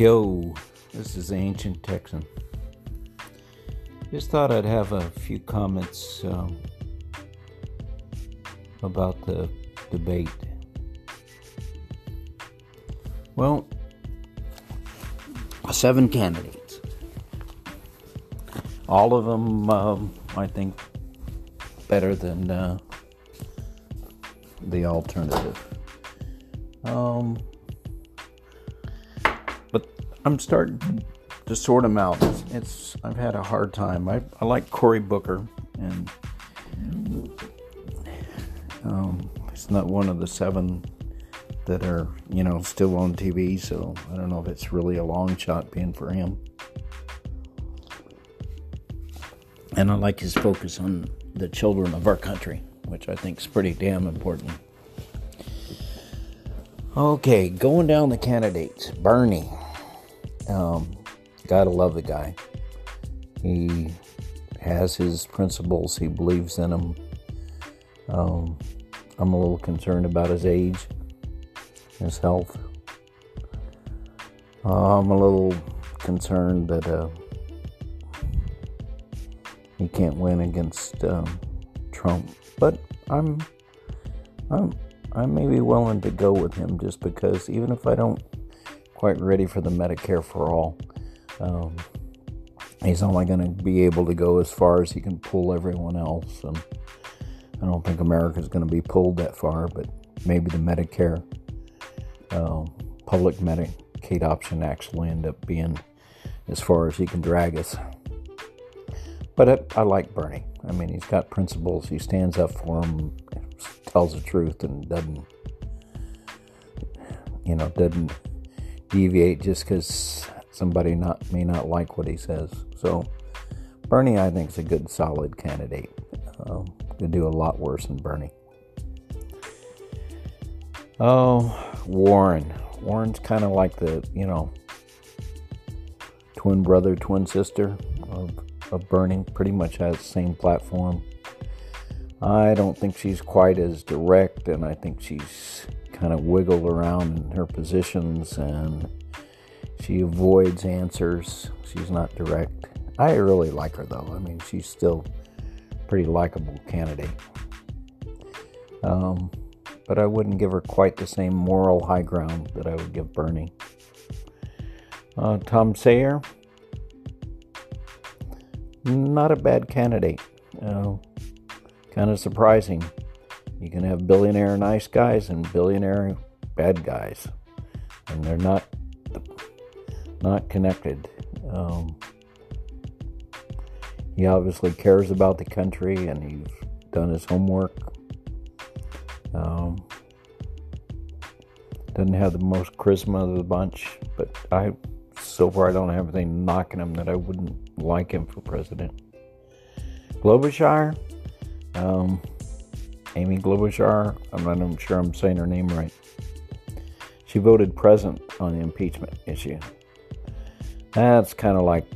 Yo, this is Ancient Texan. Just thought I'd have a few comments um, about the debate. Well, seven candidates. All of them, um, I think, better than uh, the alternative. Um, but I'm starting to sort them out. It's, it's I've had a hard time. I, I like Cory Booker, and um, it's not one of the seven that are you know still on TV. So I don't know if it's really a long shot being for him. And I like his focus on the children of our country, which I think is pretty damn important. Okay, going down the candidates. Bernie. Um, gotta love the guy. He has his principles, he believes in them. Um, I'm a little concerned about his age, his health. Uh, I'm a little concerned that uh, he can't win against um, Trump, but I'm, I'm I may be willing to go with him just because even if I don't quite ready for the Medicare for all, um, he's only going to be able to go as far as he can pull everyone else. And I don't think America's going to be pulled that far, but maybe the Medicare uh, public Medicaid option actually end up being as far as he can drag us. But I, I like Bernie. I mean, he's got principles. He stands up for them tells the truth and doesn't, you know, doesn't deviate just because somebody not may not like what he says. So Bernie, I think, is a good, solid candidate. Um, could do a lot worse than Bernie. Oh, Warren. Warren's kind of like the, you know, twin brother, twin sister of, of Bernie. Pretty much has the same platform. I don't think she's quite as direct, and I think she's kind of wiggled around in her positions and she avoids answers. She's not direct. I really like her though. I mean, she's still pretty likable candidate. Um, but I wouldn't give her quite the same moral high ground that I would give Bernie. Uh, Tom Steyer, not a bad candidate. Uh, kind of surprising. You can have billionaire nice guys and billionaire bad guys, and they're not not connected. Um, he obviously cares about the country, and he's done his homework. Um, doesn't have the most charisma of the bunch, but I so far I don't have anything knocking him that I wouldn't like him for president. Klobuchar, um, Amy Klobuchar, I'm not even sure I'm saying her name right. She voted present on the impeachment issue. That's kind of like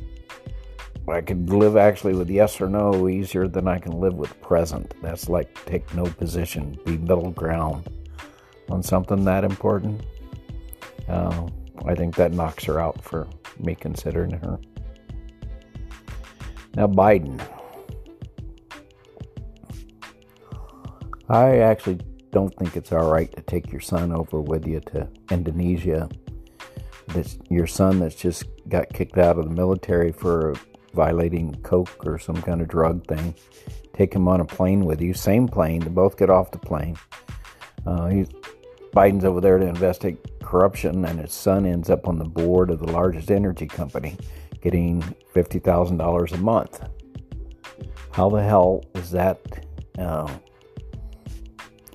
I could live actually with yes or no easier than I can live with present. That's like take no position, be middle ground on something that important. Uh, I think that knocks her out for me considering her. Now, Biden. I actually don't think it's all right to take your son over with you to Indonesia. This your son that's just got kicked out of the military for violating coke or some kind of drug thing. Take him on a plane with you, same plane. They both get off the plane. Uh, he's Biden's over there to investigate corruption, and his son ends up on the board of the largest energy company, getting fifty thousand dollars a month. How the hell is that? Uh,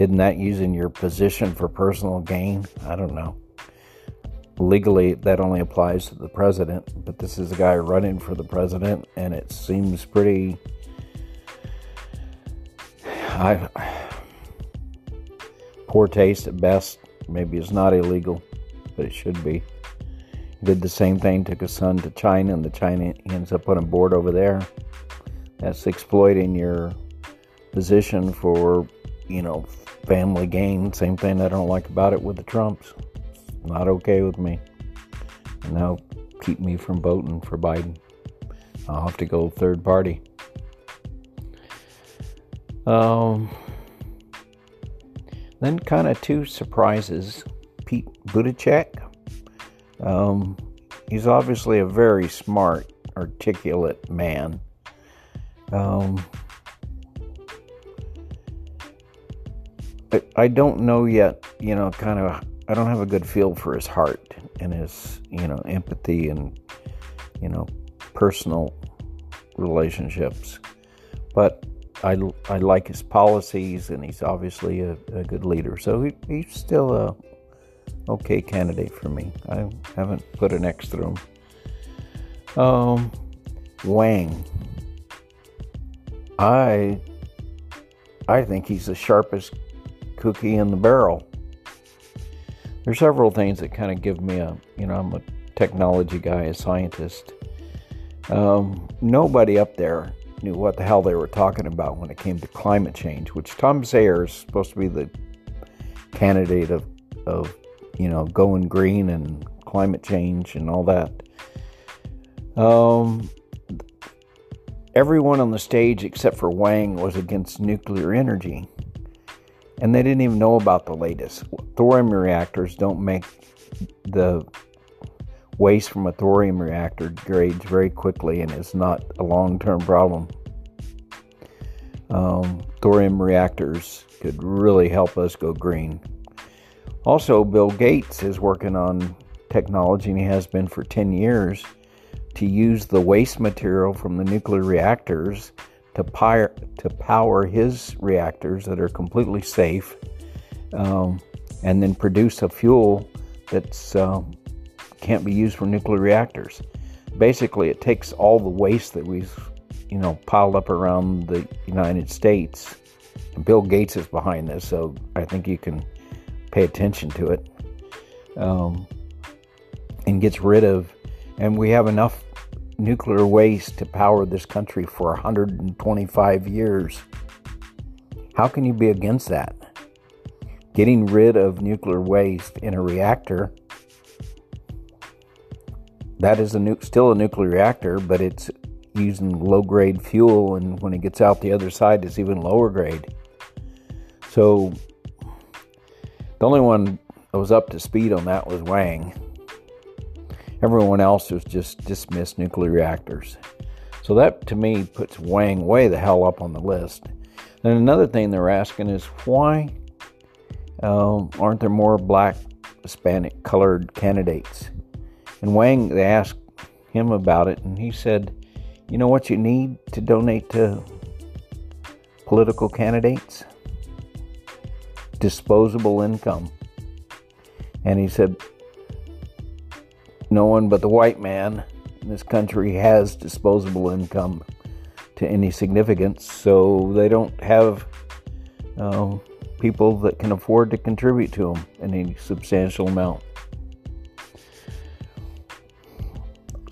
isn't that using your position for personal gain? I don't know. Legally, that only applies to the president, but this is a guy running for the president, and it seems pretty. I poor taste at best. Maybe it's not illegal, but it should be. Did the same thing, took his son to China, and the China ends up on a board over there. That's exploiting your position for, you know, family gain. Same thing I don't like about it with the Trumps. Not okay with me. and that'll keep me from voting for Biden. I'll have to go third party. Um, then, kind of two surprises. Pete Buttigieg. Um, he's obviously a very smart, articulate man. Um, I, don't know yet, you know, kind of, I don't have a good feel for his heart and his, you know, empathy and, you know, personal relationships. But I, I like his policies, and he's obviously a, a good leader. So he, he's still a okay candidate for me. I haven't put an X through him. Um, Wang. I I think he's the sharpest cookie in the barrel. There's several things that kind of give me a, you know, I'm a technology guy, a scientist. Um, nobody up there knew what the hell they were talking about when it came to climate change, which Tom Sayers is supposed to be the candidate of, of you know, going green and climate change and all that. Um, everyone on the stage except for Wang was against nuclear energy. And they didn't even know about the latest. Thorium reactors don't make the waste from a thorium reactor degrades very quickly and is not a long term problem. Um, thorium reactors could really help us go green. Also, Bill Gates is working on technology, and he has been for 10 years, to use the waste material from the nuclear reactors to, power, to power his reactors that are completely safe um, and then produce a fuel that's um, can't be used for nuclear reactors. Basically, it takes all the waste that we've, you know, piled up around the United States. And Bill Gates is behind this, so I think you can pay attention to it. Um, and gets rid of, and we have enough nuclear waste to power this country for 125 years. How can you be against that? Getting rid of nuclear waste in a reactor that is a nu- still a nuclear reactor, but it's using low grade fuel, and when it gets out the other side, it's even lower grade. So the only one that was up to speed on that was Wang. Everyone else was just dismissed nuclear reactors. So that to me puts Wang way the hell up on the list. And another thing they're asking is why um, aren't there more black, Hispanic colored candidates? And Wang, they asked him about it, and he said, You know what you need to donate to political candidates? Disposable income. And he said, No one but the white man in this country has disposable income to any significance, so they don't have uh, people that can afford to contribute to them in any substantial amount.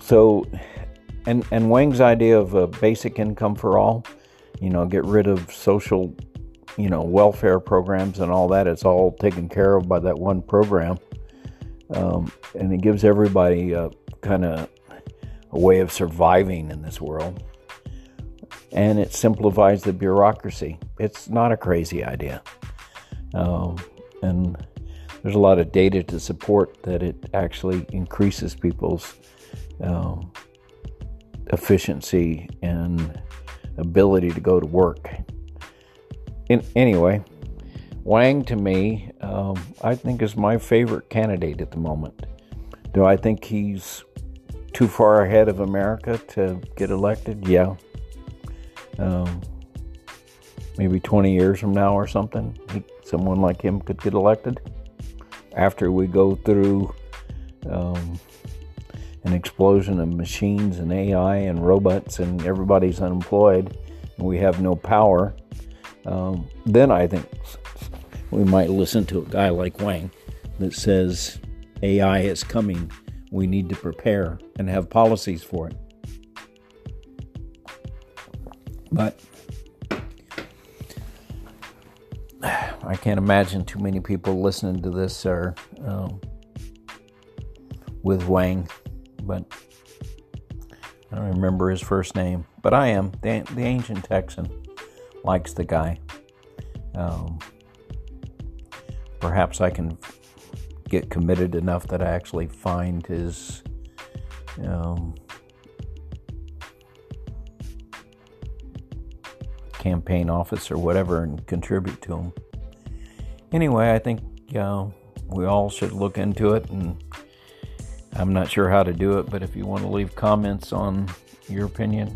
So, and and Wang's idea of a basic income for all, you know, get rid of social, you know, welfare programs and all that. It's all taken care of by that one program, um, and it gives everybody kind of a way of surviving in this world. And it simplifies the bureaucracy. It's not a crazy idea, um, and there's a lot of data to support that it actually increases people's um, efficiency and ability to go to work. In, anyway, Wang to me, um, I think is my favorite candidate at the moment. Do I think he's too far ahead of America to get elected? Yeah. Um, maybe 20 years from now or something, he, someone like him could get elected. After we go through um, an explosion of machines and AI and robots, and everybody's unemployed, and we have no power, um, then I think we might listen to a guy like Wang that says AI is coming. We need to prepare and have policies for it. But I can't imagine too many people listening to this are um, with Wang but I don't remember his first name. But I am. The, the ancient Texan likes the guy. Um, perhaps I can get committed enough that I actually find his um, campaign office or whatever and contribute to him. Anyway, I think uh, we all should look into it, and I'm not sure how to do it, but if you want to leave comments on your opinion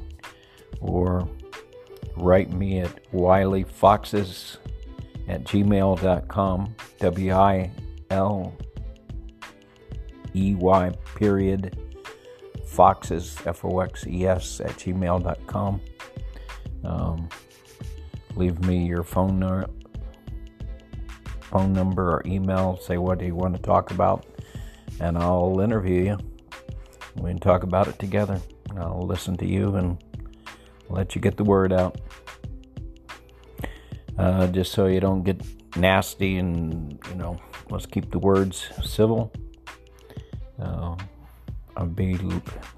or write me at wileyfoxes at gmail.com, W I L E Y period foxes, F O X E S, at gmail.com. Um, leave me your phone, no- phone number or email. Say what you want to talk about, and I'll interview you. We can talk about it together. I'll listen to you and let you get the word out. Uh, just so you don't get nasty and, you know, let's keep the words civil. Uh, I'd be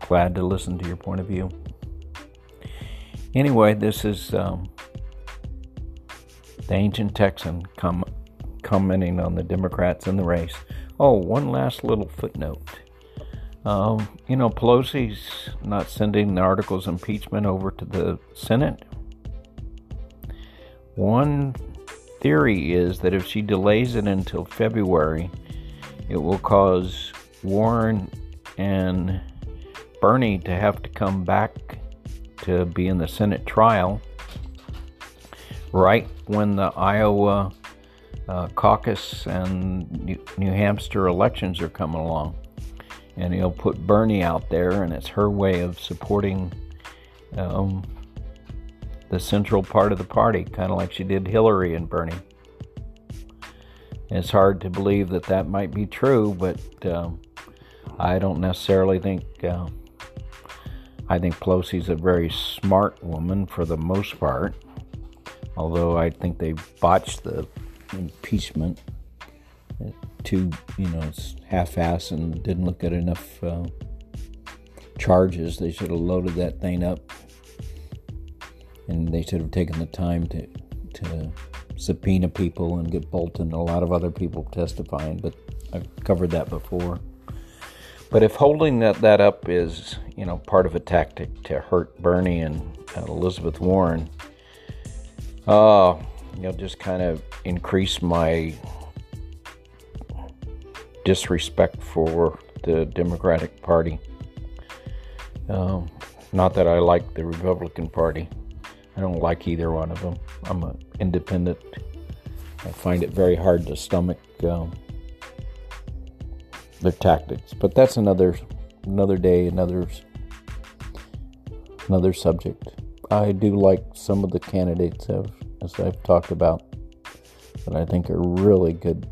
glad to listen to your point of view. Anyway, this is um, the ancient Texan com- commenting on the Democrats in the race. Oh, one last little footnote. Um, you know, Pelosi's not sending the articles of impeachment over to the Senate. One theory is that if she delays it until February, it will cause Warren and Bernie to have to come back to be in the Senate trial right when the Iowa uh, caucus and New Hampshire elections are coming along. And he'll put Bernie out there, and it's her way of supporting um, the central part of the party, kind of like she did Hillary and Bernie. It's hard to believe that that might be true, but um, I don't necessarily think. Uh, I think Pelosi's a very smart woman for the most part, although I think they botched the impeachment too, you know, it's half-ass and didn't look at enough uh, charges. They should have loaded that thing up, and they should have taken the time to to subpoena people and get Bolton and a lot of other people testifying. But I've covered that before. But if holding that, that up is, you know, part of a tactic to hurt Bernie and uh, Elizabeth Warren, uh, you know, just kind of increase my disrespect for the Democratic Party. Um, not that I like the Republican Party. I don't like either one of them. I'm an independent. I find it very hard to stomach um, their tactics. But that's another another day, another another subject. I do like some of the candidates have, as I've talked about that I think are really good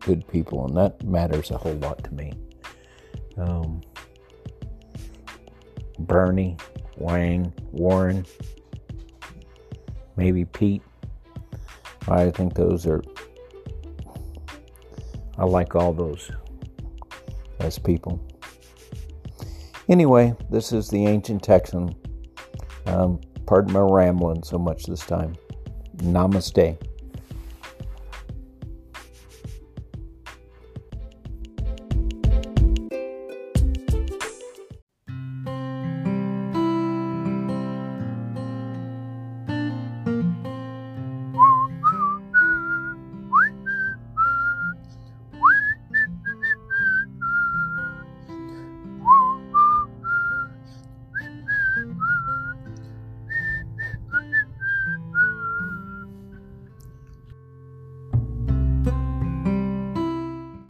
good people, and that matters a whole lot to me. Um, Bernie, Wang, Warren, maybe Pete. I think those are. I like all those as people. Anyway, this is the ancient Texan. Um, pardon my rambling so much this time. Namaste.